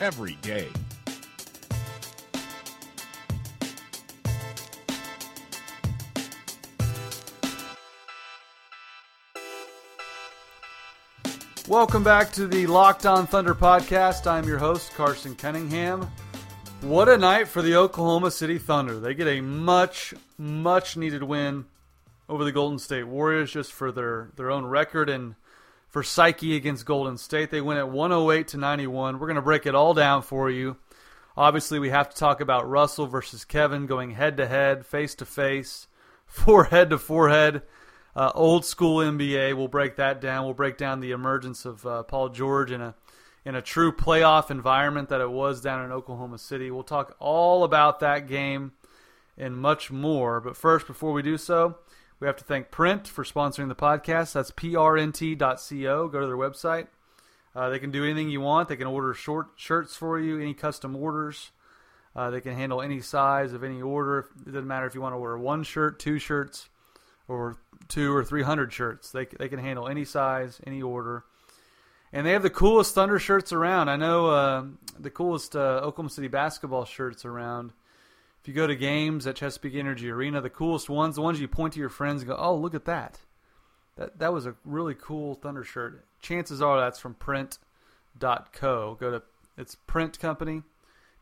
every day. Welcome back to the Locked On Thunder podcast. I'm your host, Carson Cunningham. What a night for the Oklahoma City Thunder. They get a much, much needed win over the Golden State Warriors just for their, their own record and for Psyche against Golden State. They win at 108 to 91. We're going to break it all down for you. Obviously, we have to talk about Russell versus Kevin going head to head, face to face, forehead to forehead. Uh, old school NBA. We'll break that down. We'll break down the emergence of uh, Paul George in a in a true playoff environment that it was down in Oklahoma City. We'll talk all about that game and much more. But first, before we do so, we have to thank Print for sponsoring the podcast. That's prnt.co. Go to their website. Uh, they can do anything you want. They can order short shirts for you, any custom orders. Uh, they can handle any size of any order. It doesn't matter if you want to order one shirt, two shirts, or two or three hundred shirts. They they can handle any size, any order. And they have the coolest Thunder shirts around. I know uh, the coolest uh, Oklahoma City basketball shirts around if you go to games at Chesapeake Energy Arena, the coolest ones, the ones you point to your friends and go, "Oh, look at that! That that was a really cool Thunder shirt." Chances are that's from Print.co. Go to it's Print Company,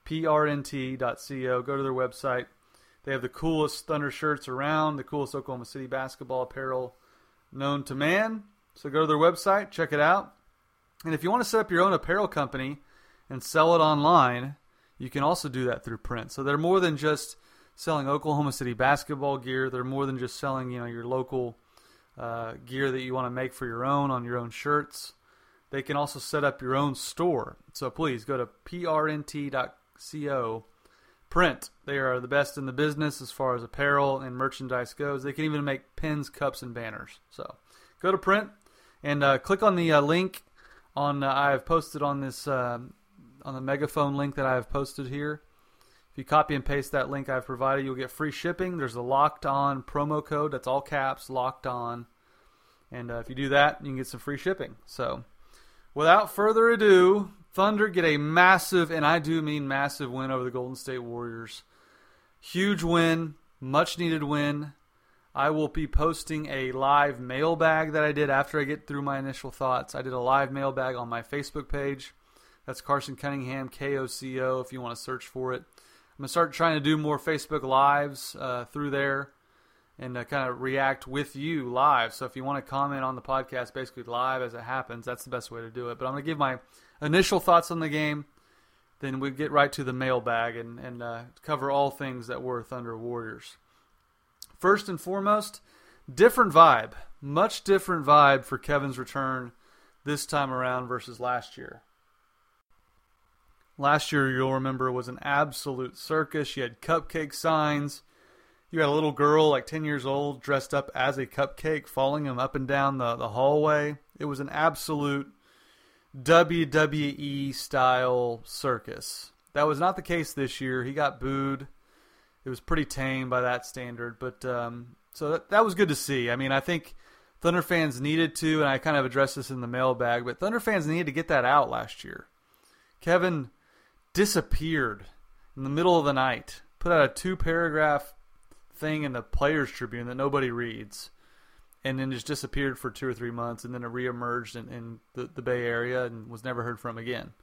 prnt.co. Go to their website. They have the coolest Thunder shirts around, the coolest Oklahoma City basketball apparel known to man. So go to their website, check it out. And if you want to set up your own apparel company and sell it online, you can also do that through print. So they're more than just selling Oklahoma City basketball gear. They're more than just selling, you know, your local uh, gear that you want to make for your own on your own shirts. They can also set up your own store. So please go to prnt.co. Print. They are the best in the business as far as apparel and merchandise goes. They can even make pins, cups, and banners. So go to Print and uh, click on the uh, link on uh, I have posted on this um, on the megaphone link that I have posted here. If you copy and paste that link I've provided, you'll get free shipping. There's a locked on promo code. That's all caps, locked on. And uh, if you do that, you can get some free shipping. So, without further ado, Thunder get a massive, and I do mean massive, win over the Golden State Warriors. Huge win, much needed win. I will be posting a live mailbag that I did after I get through my initial thoughts. I did a live mailbag on my Facebook page. That's Carson Cunningham, KOCO, if you want to search for it. I'm going to start trying to do more Facebook Lives uh, through there and uh, kind of react with you live. So if you want to comment on the podcast basically live as it happens, that's the best way to do it. But I'm going to give my initial thoughts on the game. Then we get right to the mailbag and, and uh, cover all things that were Thunder Warriors. First and foremost, different vibe. Much different vibe for Kevin's return this time around versus last year. Last year, you'll remember, was an absolute circus. You had cupcake signs, you had a little girl like 10 years old dressed up as a cupcake following him up and down the, the hallway. It was an absolute WWE style circus. That was not the case this year. He got booed. It was pretty tame by that standard, but um, so that, that was good to see. I mean, I think Thunder fans needed to, and I kind of addressed this in the mailbag, but Thunder fans needed to get that out last year. Kevin disappeared in the middle of the night, put out a two paragraph thing in the Players Tribune that nobody reads, and then just disappeared for two or three months, and then it reemerged in, in the, the Bay Area and was never heard from again.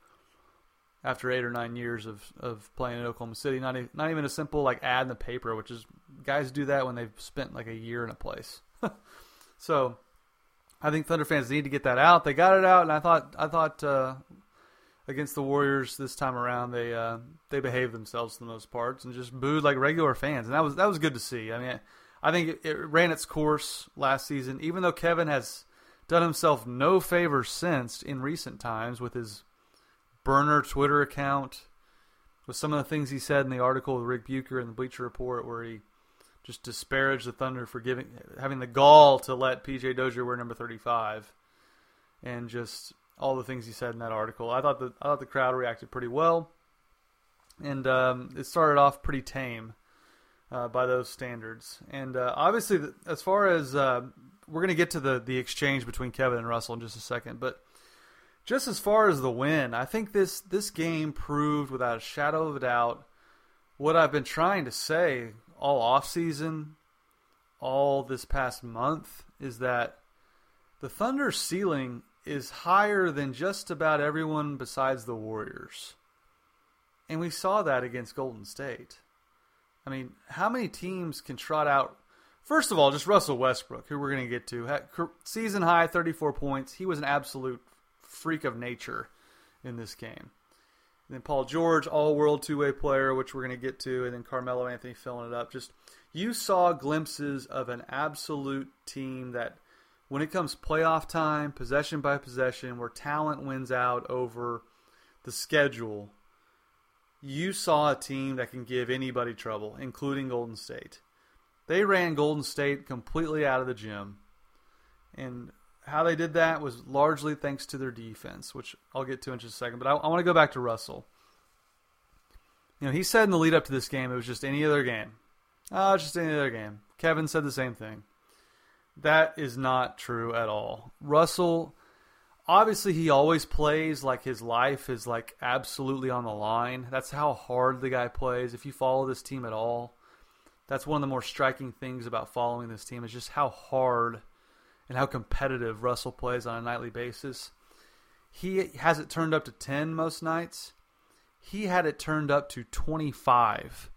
After eight or nine years of, of playing in Oklahoma City, not even, not even a simple like ad in the paper, which is guys do that when they've spent like a year in a place. so, I think Thunder fans need to get that out. They got it out, and I thought I thought uh, against the Warriors this time around, they uh, they behaved themselves for the most parts and just booed like regular fans, and that was that was good to see. I mean, I think it, it ran its course last season, even though Kevin has done himself no favors since in recent times with his burner Twitter account, with some of the things he said in the article with Ric Bucher in the Bleacher Report, where he just disparaged the Thunder for giving having the gall to let PJ Dozier wear number thirty five, and just all the things he said in that article. I thought the I thought the crowd reacted pretty well, and um, it started off pretty tame uh, by those standards. And uh, obviously, as far as uh, we're going to get to the the exchange between Kevin and Russell in just a second, but just as far as the win, I think this this game proved without a shadow of a doubt what I've been trying to say all off season, all this past month is that the Thunder ceiling is higher than just about everyone besides the Warriors. And we saw that against Golden State. I mean, how many teams can trot out? First of all, just Russell Westbrook, who we're going to get to, season high 34 points. He was an absolute freak of nature in this game. And then Paul George, all world two way player, which we're going to get to, and then Carmelo Anthony filling it up. Just you saw glimpses of an absolute team that when it comes playoff time, possession by possession, where talent wins out over the schedule, you saw a team that can give anybody trouble, including Golden State. They ran Golden State completely out of the gym. And how they did that was largely thanks to their defense, which I'll get to in just a second. But I, I want to go back to Russell. You know, he said in the lead up to this game it was just any other game. Oh, it's just any other game. Kevin said the same thing. That is not true at all. Russell, obviously, he always plays like his life is like absolutely on the line. That's how hard the guy plays. If you follow this team at all, that's one of the more striking things about following this team is just how hard and how competitive Russell plays on a nightly basis. He has it turned up to 10 most nights. He had it turned up to 25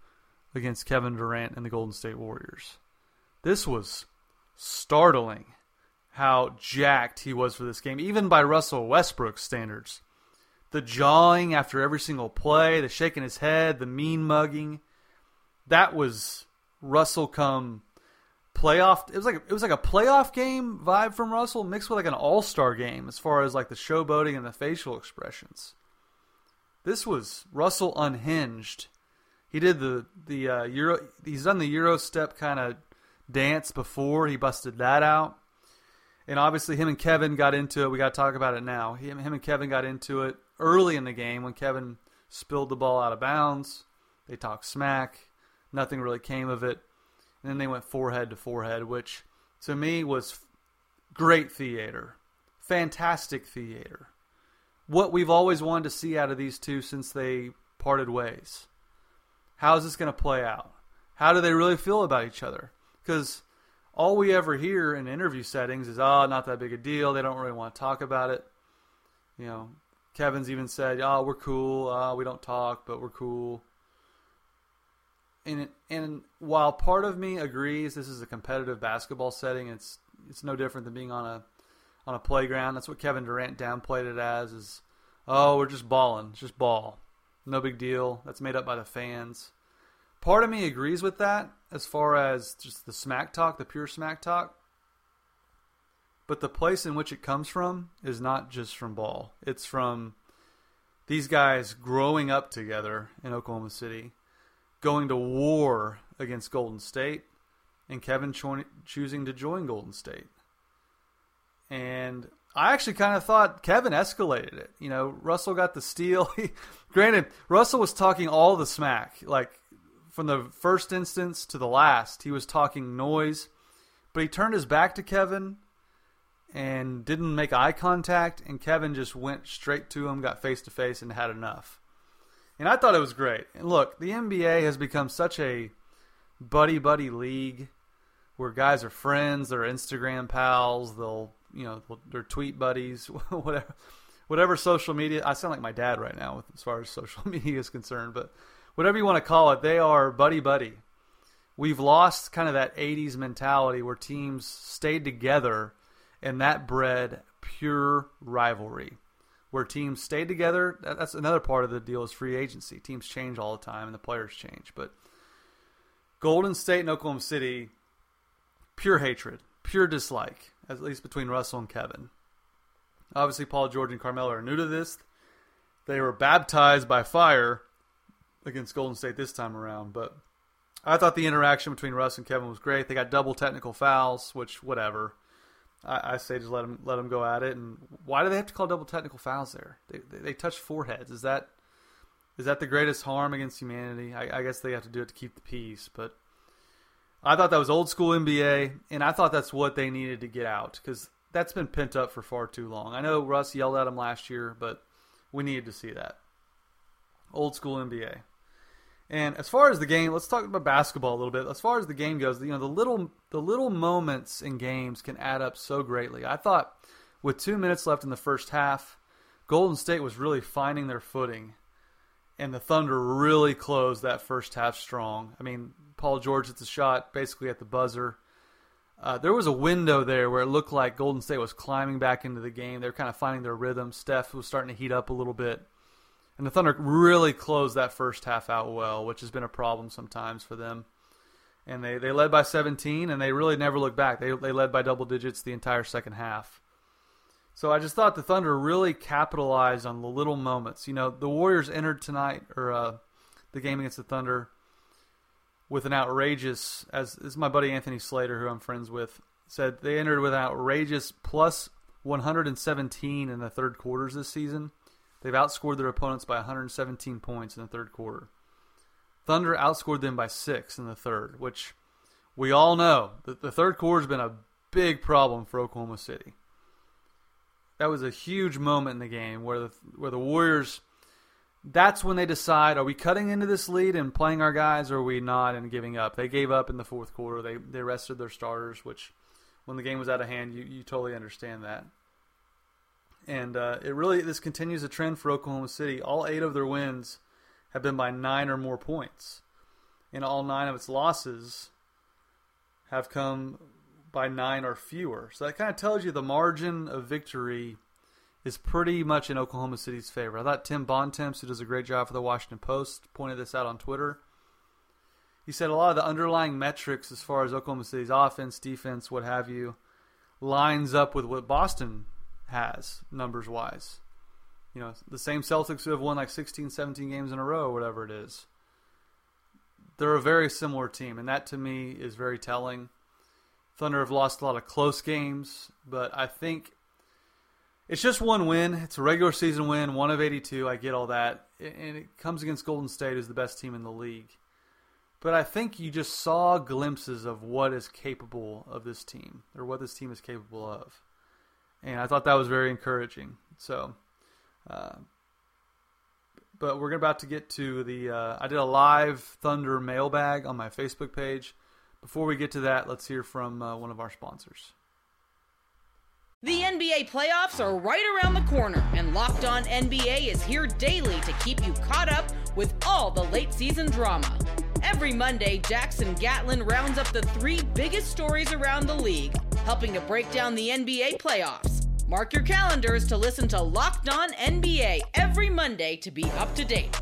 against Kevin Durant and the Golden State Warriors. This was startling how jacked he was for this game, even by Russell Westbrook standards. The jawing after every single play, the shaking his head, the mean mugging. That was Russell come playoff. It was like it was like a playoff game vibe from Russell mixed with like an all star game as far as like the showboating and the facial expressions. This was Russell unhinged. He did the the uh, euro. He's done the euro step kind of dance before. He busted that out. And obviously, him and Kevin got into it. We got to talk about it now. Him, him and Kevin got into it early in the game when Kevin spilled the ball out of bounds. They talked smack. Nothing really came of it. And then they went forehead to forehead, which to me was great theater. Fantastic theater. What we've always wanted to see out of these two since they parted ways. How is this going to play out? How do they really feel about each other? Because all we ever hear in interview settings is, oh, not that big a deal. They don't really want to talk about it. You know, Kevin's even said, oh, we're cool. Oh, we don't talk, but we're cool. And, and while part of me agrees this is a competitive basketball setting, it's it's no different than being on a on a playground. That's what Kevin Durant downplayed it as is, oh, we're just balling, it's just ball, no big deal. That's made up by the fans. Part of me agrees with that as far as just the smack talk, the pure smack talk. But the place in which it comes from is not just from ball. It's from these guys growing up together in Oklahoma City, going to war against Golden State, and Kevin cho- choosing to join Golden State. And I actually kind of thought Kevin escalated it. You know, Russell got the steal. Granted, Russell was talking all the smack, like from the first instance to the last. He was talking noise, but he turned his back to Kevin and didn't make eye contact, and Kevin just went straight to him, got face to face, and had enough. And I thought it was great. And look, the NBA has become such a buddy buddy league where guys are friends, they're Instagram pals, they'll you know they're tweet buddies, whatever, whatever social media. I sound like my dad right now as far as social media is concerned, but whatever you want to call it, they are buddy buddy. We've lost kind of that '80s mentality where teams stayed together, and that bred pure rivalry. Where teams stayed together, that's another part of the deal is free agency. Teams change all the time, and the players change, but Golden State and Oklahoma City, pure hatred, pure dislike, at least between Russell and Kevin. Obviously, Paul George and Carmelo are new to this. They were baptized by fire against Golden State this time around, but I thought the interaction between Russ and Kevin was great. They got double technical fouls, which whatever. I, I say just let them let them go at it. And why do they have to call double technical fouls there? They, they, they touched foreheads. Is that is that the greatest harm against humanity? I, I, guess they have to do it to keep the peace, but I thought that was old school NBA, and I thought that's what they needed to get out because that's been pent up for far too long. I know Russ yelled at him last year, but we needed to see that old school NBA. And as far as the game, let's talk about basketball a little bit. As far as the game goes, you know the little the little moments in games can add up so greatly. I thought with two minutes left in the first half, Golden State was really finding their footing and the Thunder really closed that first half strong. I mean, Paul George hits a shot basically at the buzzer. Uh, there was a window there where it looked like Golden State was climbing back into the game. They were kind of finding their rhythm. Steph was starting to heat up a little bit. And the Thunder really closed that first half out well, which has been a problem sometimes for them. And they, they led by 17, and they really never looked back. They, they led by double digits the entire second half. So I just thought the Thunder really capitalized on the little moments. You know, the Warriors entered tonight or uh, the game against the Thunder with an outrageous, as, as my buddy Anthony Slater, who I'm friends with, said they entered with an outrageous plus 117 in the third quarters this season. They've outscored their opponents by 117 points in the third quarter. Thunder outscored them by six in the third, which we all know that the third quarter has been a big problem for Oklahoma City that was a huge moment in the game where the where the Warriors. That's when they decide: Are we cutting into this lead and playing our guys, or are we not and giving up? They gave up in the fourth quarter. They they rested their starters, which, when the game was out of hand, you you totally understand that. And uh, it really this continues a trend for Oklahoma City. All eight of their wins have been by nine or more points, and all nine of its losses have come by nine or fewer. So that kind of tells you the margin of victory is pretty much in Oklahoma City's favor. I thought Tim Bontemps, who does a great job for the Washington Post, pointed this out on Twitter. He said a lot of the underlying metrics as far as Oklahoma City's offense, defense, what have you, lines up with what Boston has numbers wise. You know, the same Celtics who have won like 16, 17 games in a row, whatever it is. They're a very similar team, and that to me is very telling. Thunder have lost a lot of close games, but I think it's just one win. It's a regular season win, one of 82. I get all that. And it comes against Golden State, who's the best team in the league. But I think you just saw glimpses of what is capable of this team, or what this team is capable of. And I thought that was very encouraging. So, uh, but we're about to get to the. Uh, I did a live Thunder mailbag on my Facebook page. Before we get to that, let's hear from uh, one of our sponsors. The NBA playoffs are right around the corner, and Locked On NBA is here daily to keep you caught up with all the late season drama. Every Monday, Jackson Gatlin rounds up the three biggest stories around the league, helping to break down the NBA playoffs. Mark your calendars to listen to Locked On NBA every Monday to be up to date.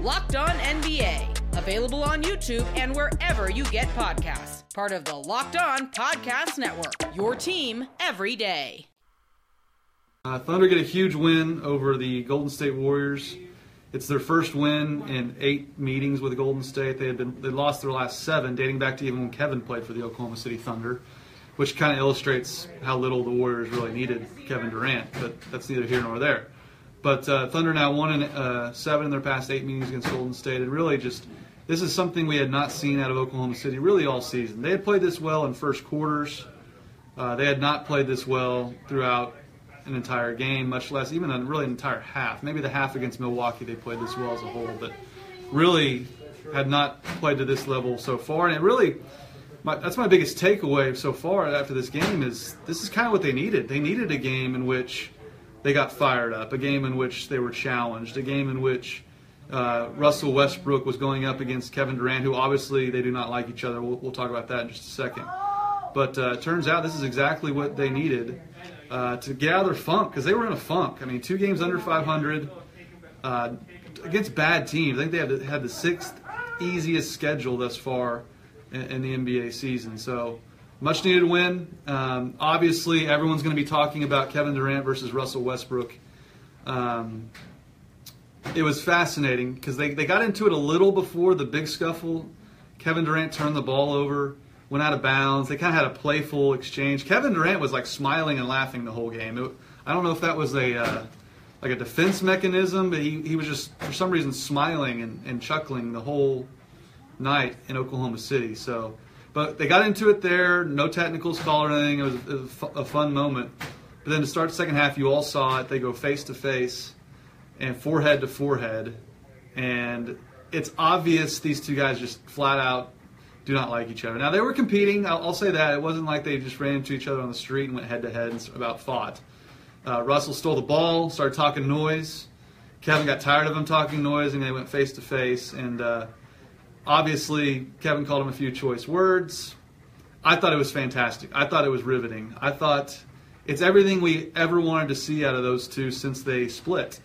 Locked On NBA Available on YouTube and wherever you get podcasts. Part of the Locked On Podcast Network. Your team every day. Uh, Thunder get a huge win over the Golden State Warriors. It's their first win in eight meetings with Golden State. They had been they lost their last seven, dating back to even when Kevin played for the Oklahoma City Thunder, which kind of illustrates how little the Warriors really needed Kevin Durant. But that's neither here nor there. But uh, Thunder now won in uh, seven in their past eight meetings against Golden State, and really just this is something we had not seen out of Oklahoma City really all season. They had played this well in first quarters. Uh, they had not played this well throughout an entire game, much less even a, really an entire half. Maybe the half against Milwaukee they played this well as a whole, but really had not played to this level so far. And it really, my, that's my biggest takeaway so far after this game is this is kind of what they needed. They needed a game in which they got fired up, a game in which they were challenged, a game in which uh, Russell Westbrook was going up against Kevin Durant, who obviously they do not like each other. We'll, we'll talk about that in just a second. But uh, turns out this is exactly what they needed uh, to their funk because they were in a funk. I mean, two games under 500 uh, against bad teams. I think they had had the sixth easiest schedule thus far in, the NBA season. So much needed win. Um, obviously, everyone's going to be talking about Kevin Durant versus Russell Westbrook. Um, it was fascinating because they, they got into it a little before the big scuffle. Kevin Durant turned the ball over went out of bounds. They kind of had a playful exchange. Kevin Durant was like smiling and laughing the whole game. It, I don't know if that was a uh, like a defense mechanism, but he, he was just for some reason smiling and, and chuckling the whole night in Oklahoma City. So, but they got into it there. No technicals called or anything. It was, it was a fun moment. But then to start the second half, you all saw it. They go face to face and forehead to forehead, and it's obvious these two guys just flat out do not like each other. Now they were competing. I'll, I'll, say that it wasn't like they just ran into each other on the street and went head to head and about fought. Uh, Russell stole the ball, started talking noise. Kevin got tired of him talking noise, and they went face to face. And uh, obviously, Kevin called him a few choice words. I thought it was fantastic. I thought it was riveting. I thought it's everything we ever wanted to see out of those two since they split.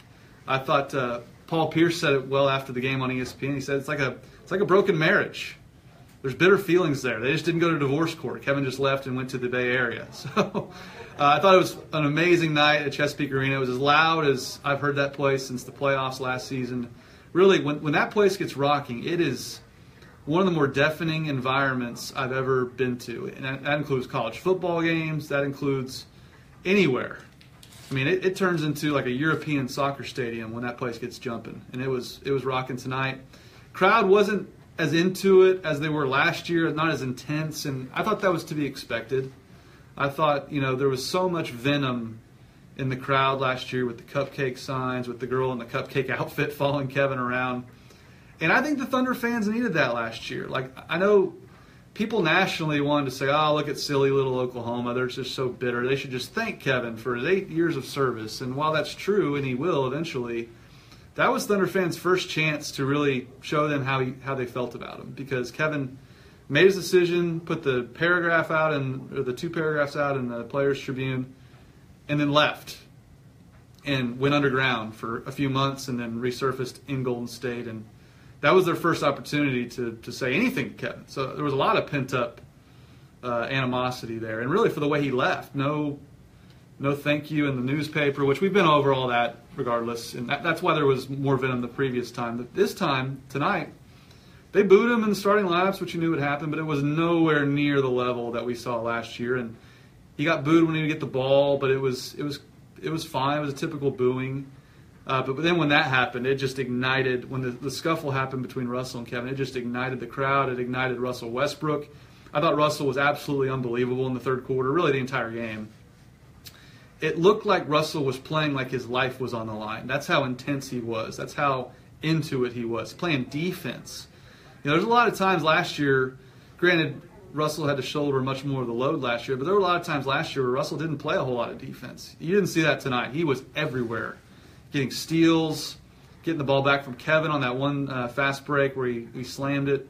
I thought uh, Paul Pierce said it well after the game on ESPN. He said it's like a it's like a broken marriage there's bitter feelings there. They just didn't go to divorce court. Kevin just left and went to the Bay Area. So uh, I thought it was an amazing night at Chesapeake Arena. It was as loud as I've heard that place since the playoffs last season. Really, when, when that place gets rocking, it is one of the more deafening environments I've ever been to. And that, that includes college football games, that includes anywhere. I mean, it, it turns into like a European soccer stadium when that place gets jumping. And it was it was rocking tonight. Crowd wasn't as into it as they were last year, not as intense, and I thought that was to be expected. I thought, you know, there was so much venom in the crowd last year with the cupcake signs, with the girl in the cupcake outfit following Kevin around. And I think the Thunder fans needed that last year. Like, I know people nationally wanted to say, oh, look at silly little Oklahoma. They're just so bitter. They should just thank Kevin for his eight years of service. And while that's true, and he will eventually, that was Thunder fans' first chance to really show them how he, how they felt about him because Kevin made his decision, put the paragraph out and the two paragraphs out in the Players Tribune, and then left and went underground for a few months and then resurfaced in Golden State and that was their first opportunity to, to say anything to Kevin. So there was a lot of pent up uh, animosity there, and really for the way he left, no no thank you in the newspaper, which we've been over all that regardless. And that, that's why there was more venom the previous time. But this time, tonight, they booed him in the starting lineups, which you knew would happen, but it was nowhere near the level that we saw last year. And he got booed when he would get the ball, but it was it was it was fine. It was a typical booing. Uh, but, but then when that happened, it just ignited. When the, the scuffle happened between Russell and Kevin, it just ignited the crowd. It ignited Russell Westbrook. I thought Russell was absolutely unbelievable in the third quarter, really the entire game it looked like Russell was playing like his life was on the line. That's how intense he was. That's how into it he was, playing defense. You know, there's a lot of times last year, granted, Russell had to shoulder much more of the load last year, but there were a lot of times last year where Russell didn't play a whole lot of defense. You didn't see that tonight. He was everywhere, getting steals, getting the ball back from Kevin on that one uh, fast break where he, he slammed it.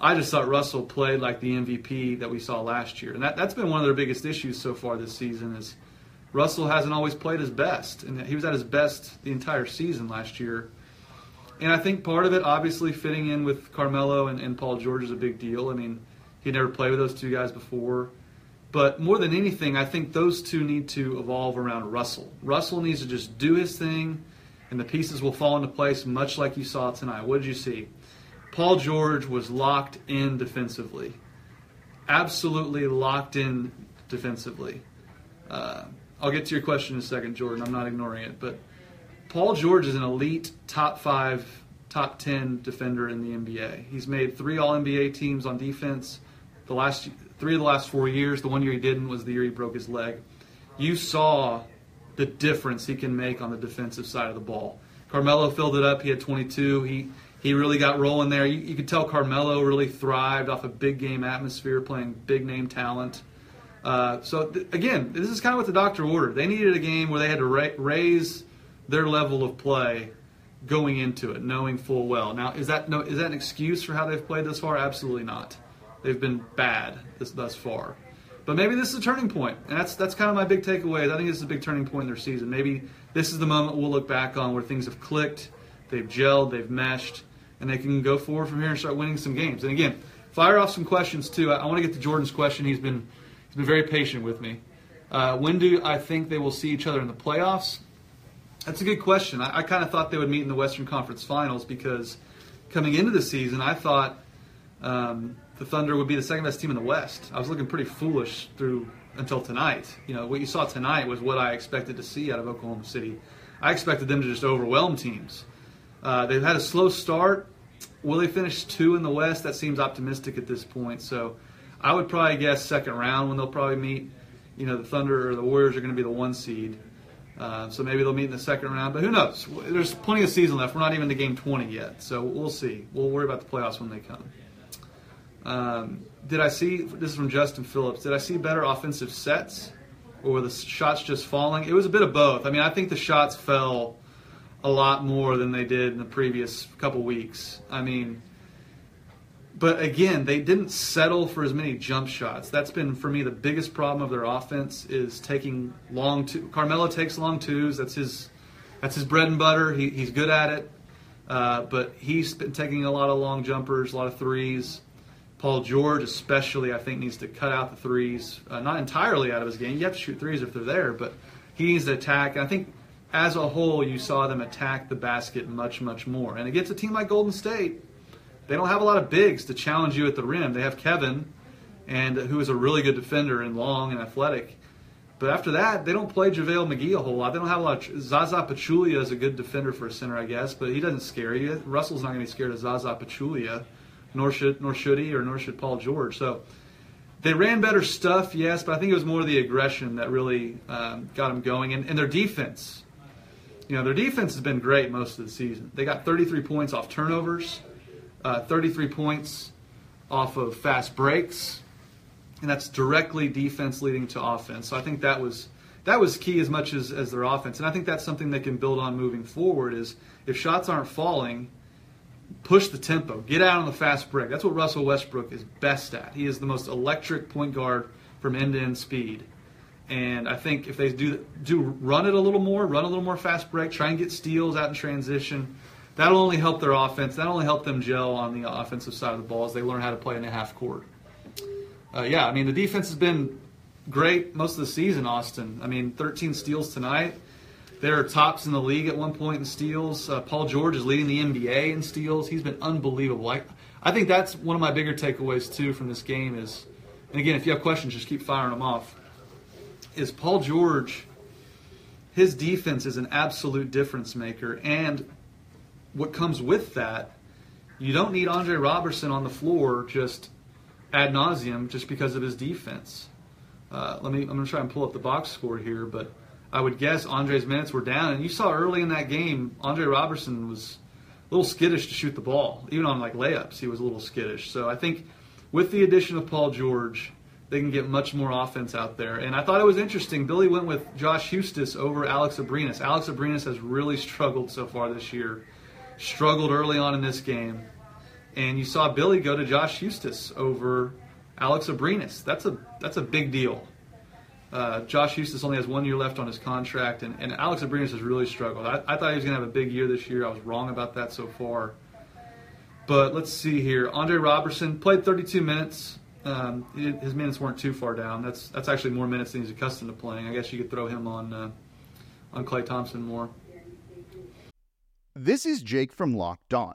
I just thought Russell played like the MVP that we saw last year, and that, that's been one of their biggest issues so far this season is – Russell hasn't always played his best, and he was at his best the entire season last year. And I think part of it, obviously, fitting in with Carmelo and, and Paul George is a big deal. I mean, he never played with those two guys before. But more than anything, I think those two need to evolve around Russell. Russell needs to just do his thing, and the pieces will fall into place much like you saw tonight. What did you see? Paul George was locked in defensively, absolutely locked in defensively. Uh, I'll get to your question in a second, Jordan. I'm not ignoring it, but Paul George is an elite top five, top ten defender in the NBA. He's made three All NBA teams on defense. The last three of the last four years. The one year he didn't was the year he broke his leg. You saw the difference he can make on the defensive side of the ball. Carmelo filled it up. He had 22. He he really got rolling there. You, you could tell Carmelo really thrived off a big game atmosphere, playing big name talent. Uh, so th- again, this is kind of what the doctor ordered. They needed a game where they had to ra- raise their level of play going into it, knowing full well. Now, is that no, is that an excuse for how they've played this far? Absolutely not. They've been bad this, thus far. But maybe this is a turning point, and that's that's kind of my big takeaway. I think this is a big turning point in their season. Maybe this is the moment we'll look back on where things have clicked, they've gelled, they've meshed, and they can go forward from here and start winning some games. And again, fire off some questions too. I, I want to get to Jordan's question. He's been he's been very patient with me. Uh, when do I think they will see each other in the playoffs? That's a good question. I, I kind of thought they would meet in the Western Conference Finals because coming into the season, I thought um, the Thunder would be the second best team in the West. I was looking pretty foolish through until tonight. You know, what you saw tonight was what I expected to see out of Oklahoma City. I expected them to just overwhelm teams. Uh, they've had a slow start. Will they finish two in the West? That seems optimistic at this point. So I would probably guess second round when they'll probably meet. You know, the Thunder or the Warriors are going to be the one seed. Uh, so maybe they'll meet in the second round, but who knows? There's plenty of season left. We're not even to game 20 yet, so we'll see. We'll worry about the playoffs when they come. Um, did I see, this is from Justin Phillips, did I see better offensive sets or were the shots just falling? It was a bit of both. I mean, I think the shots fell a lot more than they did in the previous couple weeks. I mean, but again, they didn't settle for as many jump shots. That's been for me the biggest problem of their offense is taking long two. Carmelo takes long twos. That's his that's his bread and butter. He, he's good at it. Uh, but he's been taking a lot of long jumpers, a lot of threes. Paul George, especially, I think, needs to cut out the threes. Uh, not entirely out of his game. You have to shoot threes if they're there, but he needs to attack. And I think as a whole, you saw them attack the basket much, much more. And against a team like Golden State, they don't have a lot of bigs to challenge you at the rim. They have Kevin, and who is a really good defender and long and athletic. But after that, they don't play JaVale McGee a whole lot. They don't have a lot. Of, Zaza Pachulia is a good defender for a center, I guess, but he doesn't scare you. Russell's not going to be scared of Zaza Pachulia nor should nor should he, or nor should Paul George. So they ran better stuff, yes, but I think it was more the aggression that really um, got them going, and, and their defense. You know, their defense has been great most of the season. They got 33 points off turnovers, uh, 33 points off of fast breaks, and that's directly defense leading to offense. So I think that was that was key as much as, as their offense, and I think that's something they can build on moving forward. Is if shots aren't falling, push the tempo, get out on the fast break. That's what Russell Westbrook is best at. He is the most electric point guard from end to end speed. And I think if they do do run it a little more, run a little more fast break, try and get steals out in transition, that'll only help their offense. That'll only help them gel on the offensive side of the ball as they learn how to play in the half court. Uh, yeah, I mean the defense has been great most of the season. Austin, I mean 13 steals tonight. They're tops in the league at one point in steals. Uh, Paul George is leading the NBA in steals. He's been unbelievable. I, I think that's one of my bigger takeaways too from this game is, and again, if you have questions, just keep firing them off. Is Paul George? His defense is an absolute difference maker, and what comes with that, you don't need Andre Roberson on the floor just ad nauseum just because of his defense. Uh, let me. I'm to try and pull up the box score here, but I would guess Andre's minutes were down. And you saw early in that game, Andre Roberson was a little skittish to shoot the ball. Even on like layups, he was a little skittish. So I think with the addition of Paul George, they can get much more offense out there. And I thought it was interesting. Billy went with Josh Huestis over Alex Abrines. Alex Abrines has really struggled so far this year. Struggled early on in this game. And you saw Billy go to Josh Huestis over Alex Abrines. That's a that's a big deal. Uh, Josh Huestis only has one year left on his contract, and, and Alex Abrines has really struggled. I, I thought he was going to have a big year this year. I was wrong about that so far. But let's see here. Andre Roberson played 32 minutes. Um, his minutes weren't too far down. That's that's actually more minutes than he's accustomed to playing. I guess you could throw him on uh, on Klay Thompson more. This is Jake from Locked On.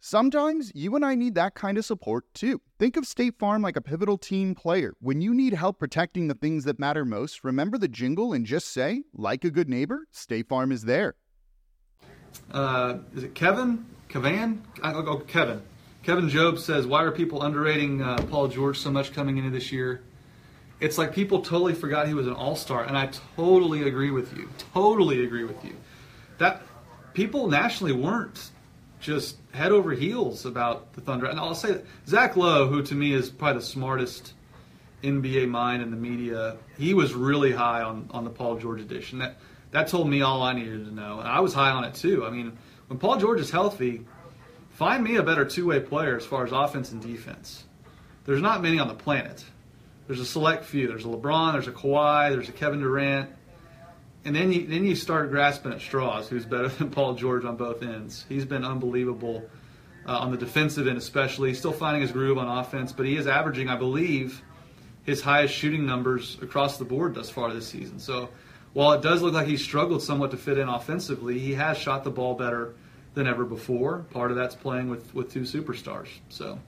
Sometimes you and I need that kind of support too. Think of State Farm like a pivotal team player. When you need help protecting the things that matter most, remember the jingle and just say, like a good neighbor, State Farm is there. Uh, is it Kevin? Kavan? I'll go Kevin. Kevin Job says, Why are people underrating uh, Paul George so much coming into this year? It's like people totally forgot he was an all star, and I totally agree with you. Totally agree with you. That people nationally weren't just head over heels about the Thunder. And I'll say that Zach Lowe, who to me is probably the smartest NBA mind in the media, he was really high on, on the Paul George edition. That that told me all I needed to know. And I was high on it too. I mean, when Paul George is healthy, find me a better two way player as far as offense and defense. There's not many on the planet. There's a select few. There's a LeBron, there's a Kawhi, there's a Kevin Durant, and then you then you start grasping at straws. Who's better than Paul George on both ends? He's been unbelievable uh, on the defensive end, especially. Still finding his groove on offense, but he is averaging, I believe, his highest shooting numbers across the board thus far this season. So while it does look like he struggled somewhat to fit in offensively, he has shot the ball better than ever before. Part of that's playing with with two superstars. So.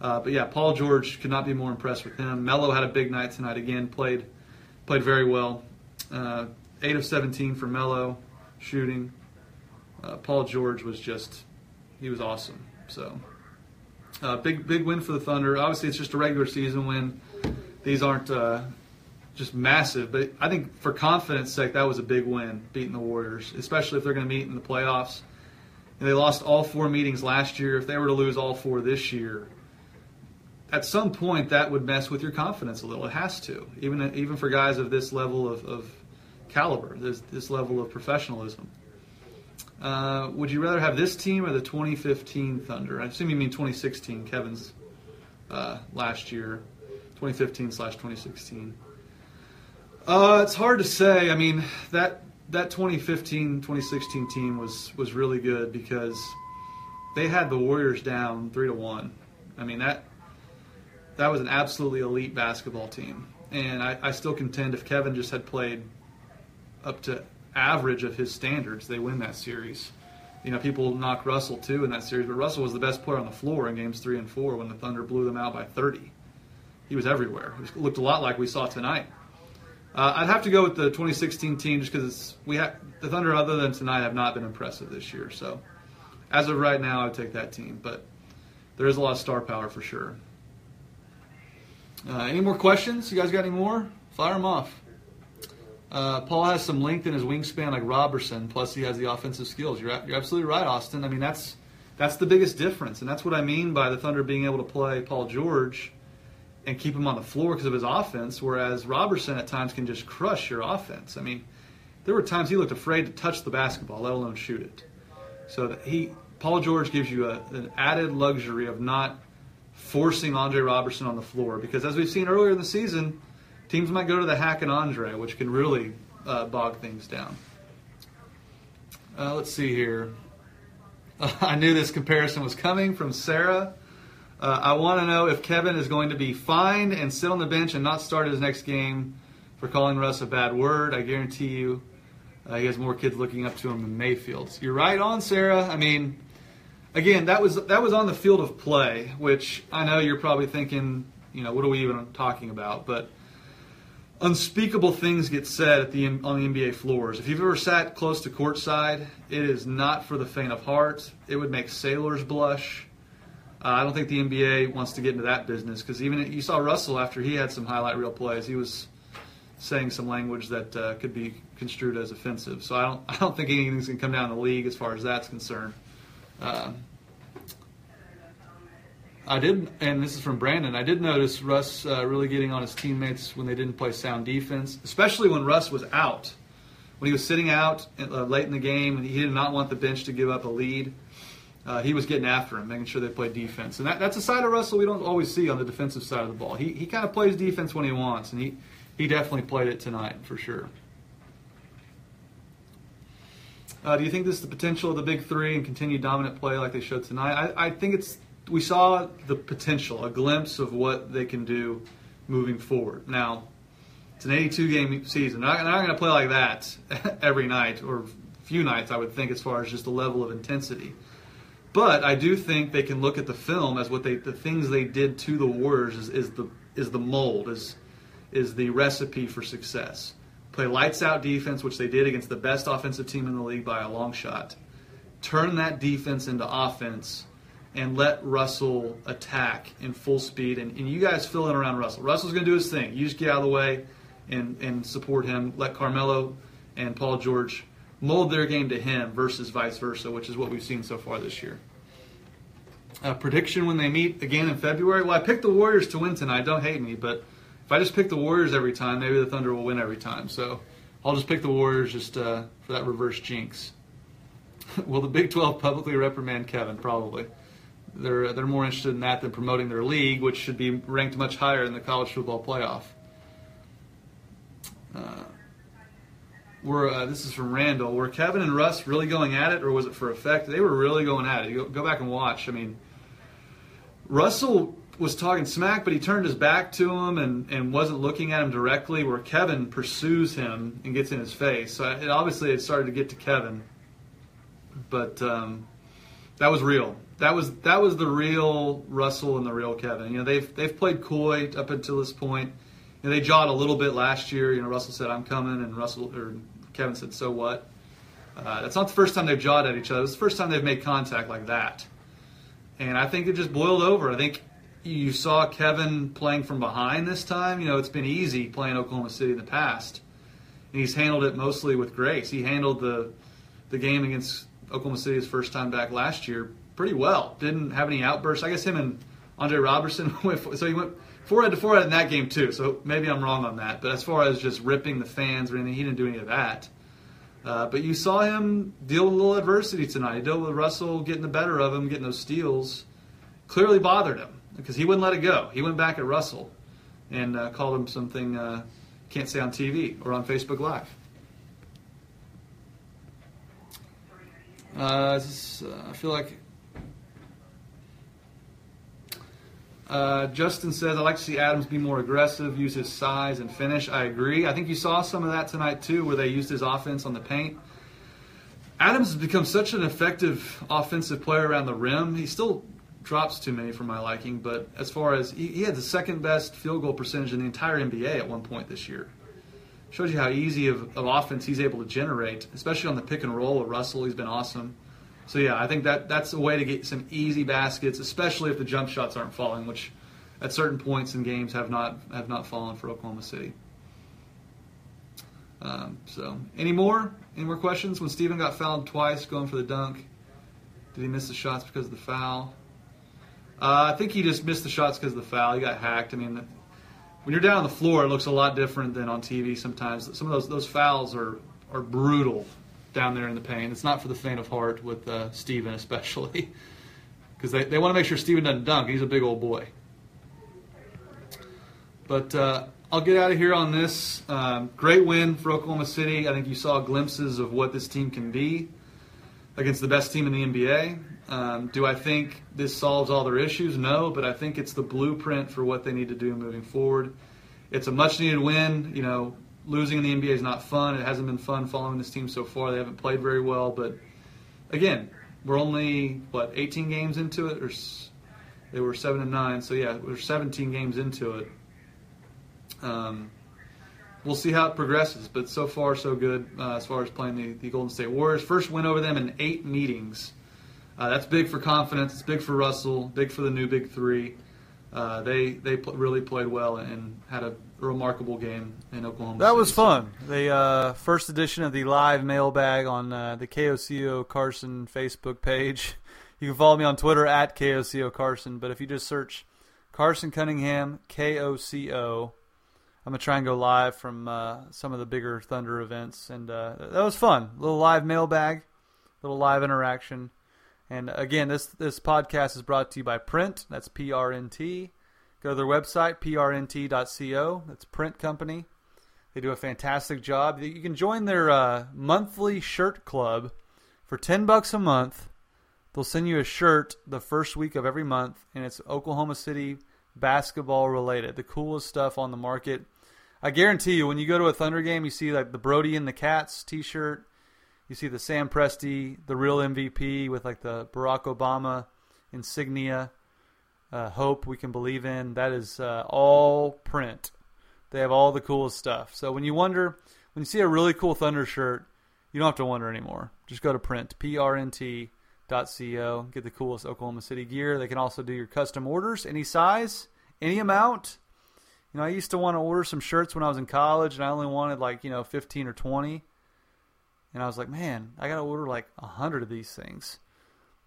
Uh, but yeah, Paul George could not be more impressed with him. Melo had a big night tonight again. Played played very well. Uh, 8 of 17 for Melo shooting. Uh, Paul George was just, he was awesome. So, uh, big big win for the Thunder. Obviously, it's just a regular season win. These aren't uh, just massive, but I think for confidence sake, that was a big win, beating the Warriors, especially if they're going to meet in the playoffs. And they lost all four meetings last year. If they were to lose all four this year, at some point that would mess with your confidence a little. It has to, even even for guys of this level of, of caliber, this, this level of professionalism. Uh, would you rather have this team or the 2015 Thunder? I assume you mean 2016, Kevin's uh, last year, 2015 slash 2016. Uh, it's hard to say. I mean, that that 2015 2016 team was was really good because they had the Warriors down three to one. I mean that that was an absolutely elite basketball team, and I, I still contend if Kevin just had played up to average of his standards, they win that series. You know, people knock Russell too in that series, but Russell was the best player on the floor in games three and four when the Thunder blew them out by 30. He was everywhere. It looked a lot like we saw tonight. Uh, I'd have to go with the 2016 team just because we have the Thunder, other than tonight, have not been impressive this year. So, as of right now, I would take that team. But there is a lot of star power for sure. Uh, any more questions? You guys got any more? Fire them off. Uh, Paul has some length in his wingspan like Roberson. plus he has the offensive skills. You're, you're absolutely right, Austin. I mean, that's that's the biggest difference, and that's what I mean by the Thunder being able to play Paul George and keep him on the floor because of his offense, whereas Roberson at times can just crush your offense. I mean, there were times he looked afraid to touch the basketball, let alone shoot it. So he, Paul George, gives you a, an added luxury of not forcing Andre Roberson on the floor because, as we've seen earlier in the season teams might go to the hack and Andre, which can really uh, bog things down. Uh, let's see here. Uh, I knew this comparison was coming from Sarah. Uh, I want to know if Kevin is going to be fined and sit on the bench and not start his next game for calling Russ a bad word. I guarantee you uh, he has more kids looking up to him than Mayfield. you're right on, Sarah. I mean, again, that was that was on the field of play, which I know you're probably thinking, you know, what are we even talking about? But unspeakable things get said at the on the NBA floors. If you've ever sat close to courtside, it is not for the faint of heart. It would make sailors blush. Uh, I don't think the NBA wants to get into that business because even you saw Russell after he had some highlight reel plays, he was saying some language that uh, could be construed as offensive. So I don't I don't think anything's going to come down the league as far as that's concerned. Um, I did, and this is from Brandon. I did notice Russ uh, really getting on his teammates when they didn't play sound defense, especially when Russ was out. When he was sitting out uh, late in the game, and he did not want the bench to give up a lead. Uh, he was getting after him, making sure they played defense, and that, that's a side of Russell we don't always see on the defensive side of the ball. He he kind of plays defense when he wants, and he he definitely played it tonight for sure. Uh, do you think this is the potential of the big three and continued dominant play like they showed tonight? I, I think it's we saw the potential, a glimpse of what they can do moving forward. Now, it's an 82 game season. They're not, not going to play like that every night or few nights, I would think, as far as just the level of intensity. But I do think they can look at the film as what they the things they did to the Warriors is, is the is the mold is is the recipe for success. Play lights out defense, which they did against the best offensive team in the league by a long shot. Turn that defense into offense and let Russell attack in full speed. And, and you guys fill in around Russell. Russell's going to do his thing. You just get out of the way and, and support him. Let Carmelo and Paul George mold their game to him versus vice versa, which is what we've seen so far this year. Uh, prediction when they meet again in February? Well, I picked the Warriors to win tonight. Don't hate me, but if I just pick the Warriors every time, maybe the Thunder will win every time. So I'll just pick the Warriors just uh, for that reverse jinx. will the Big 12 publicly reprimand Kevin? Probably. They're they're more interested in that than promoting their league, which should be ranked much higher in the college football playoff. Uh, were uh, this is from Randall. Were Kevin and Russ really going at it, or was it for effect? They were really going at it. Go, go back and watch. I mean, Russell was talking smack, but he turned his back to him and, and wasn't looking at him directly. Where Kevin pursues him and gets in his face. So it obviously it started to get to Kevin, but um, that was real that was that was the real Russell and the real Kevin. You know, they've they've played coy up until this point. You know, they jawed a little bit last year. You know, Russell said, "I'm coming," and Russell or Kevin said, "So what?" Uh, that's not the first time they've jawed at each other. It's the first time they've made contact like that. And I think it just boiled over. I think you saw Kevin playing from behind this time. You know, it's been easy playing Oklahoma City in the past, and he's handled it mostly with grace. He handled the the game against Oklahoma City his first time back last year pretty well. Didn't have any outbursts. I guess him and Andre Roberson went. So he went forehead to forehead in that game too. So maybe I'm wrong on that. But as far as just ripping the fans or anything, he didn't do any of that. Uh, but you saw him deal with a little adversity tonight. He dealt with Russell getting the better of him, getting those steals. Clearly bothered him because he wouldn't let it go. He went back at Russell and uh, called him something uh, can't say on TV or on Facebook Live. Uh, I feel like Uh, Justin says, I'd like to see Adams be more aggressive, use his size and finish. I agree. I think you saw some of that tonight, too, where they used his offense on the paint. Adams has become such an effective offensive player around the rim. He still drops too many for my liking, but as far as he, he had the second best field goal percentage in the entire NBA at one point this year. Shows you how easy of, of offense he's able to generate, especially on the pick and roll with Russell. He's been awesome. So yeah, I think that that's a way to get some easy baskets, especially if the jump shots aren't falling, which at certain points in games have not have not fallen for Oklahoma City. Um, so, any more? Any more questions? When Steven got fouled twice going for the dunk, did he miss the shots because of the foul? Uh, I think he just missed the shots because of the foul. He got hacked. I mean, when you're down on the floor, it looks a lot different than on TV. Sometimes some of those those fouls are are brutal down there in the pain. It's not for the faint of heart with uh, Steven, especially, because they, they want to make sure Steven doesn't dunk. He's a big old boy. But uh, I'll get out of here on this. Um, great win for Oklahoma City. I think you saw glimpses of what this team can be against the best team in the NBA. Um, do I think this solves all their issues? No, but I think it's the blueprint for what they need to do moving forward. It's a much needed win. You know, losing in the NBA is not fun. It hasn't been fun following this team so far. They haven't played very well, but again, we're only what 18 games into it, or they were seven and nine. So yeah, we're 17 games into it. Um, we'll see how it progresses, but so far so good uh, as far as playing the, the, Golden State Warriors. First win over them in eight meetings. Uh, that's big for confidence. It's big for Russell. Big for the new big three. uh, they they pl- really played well and had a remarkable game in Oklahoma. That City. was fun. The uh, first edition of the live mailbag on uh, the KOCO Carson Facebook page. You can follow me on Twitter at KOCO Carson, but if you just search Carson Cunningham KOCO, I'm gonna try and go live from uh, some of the bigger Thunder events, and uh, that was fun. A little live mailbag, little live interaction, and again, this this podcast is brought to you by Print. That's P R N T. Go to their website, prnt.co. That's Print Company. They do a fantastic job. You can join their uh, monthly shirt club for ten bucks a month. They'll send you a shirt the first week of every month, and it's Oklahoma City basketball related. The coolest stuff on the market. I guarantee you, when you go to a Thunder game, you see like the Brody and the Cats T-shirt. You see the Sam Presti, the real MVP, with like the Barack Obama insignia. Uh, hope we can believe in. That is uh, all print. They have all the coolest stuff. So when you wonder, when you see a really cool Thunder shirt, you don't have to wonder anymore. Just go to print, prnt.co, get the coolest Oklahoma City gear. They can also do your custom orders, any size, any amount. You know, I used to want to order some shirts when I was in college, and I only wanted like, you know, 15 or 20. And I was like, man, I got to order like 100 of these things.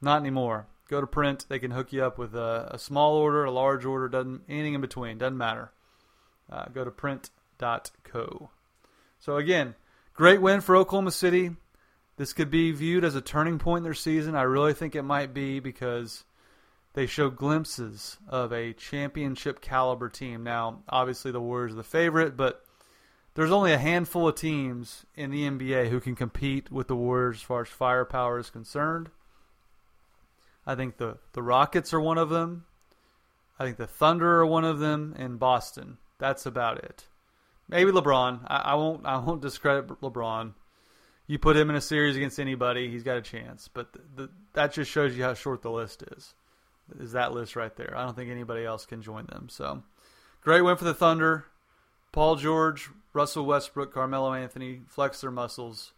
Not anymore. Go to print. They can hook you up with a, a small order, a large order, doesn't anything in between. Doesn't matter. Uh, go to prnt.co. So again, great win for Oklahoma City. This could be viewed as a turning point in their season. I really think it might be because they show glimpses of a championship caliber team. Now, obviously, the Warriors are the favorite, but there's only a handful of teams in the NBA who can compete with the Warriors as far as firepower is concerned. I think the, the Rockets are one of them. I think the Thunder are one of them, and Boston. That's about it. Maybe LeBron. I, I won't. I won't discredit LeBron. You put him in a series against anybody, he's got a chance. But the, the, that just shows you how short the list is. Is that list right there? I don't think anybody else can join them. So, great win for the Thunder. Paul George, Russell Westbrook, Carmelo Anthony flex their muscles.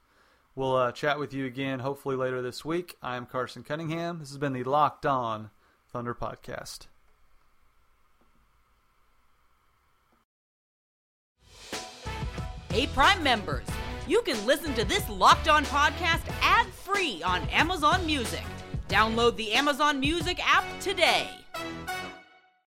We'll uh, chat with you again hopefully later this week. I am Carson Cunningham. This has been the Locked On Thunder Podcast. Hey, Prime members, you can listen to this Locked On podcast ad free on Amazon Music. Download the Amazon Music app today.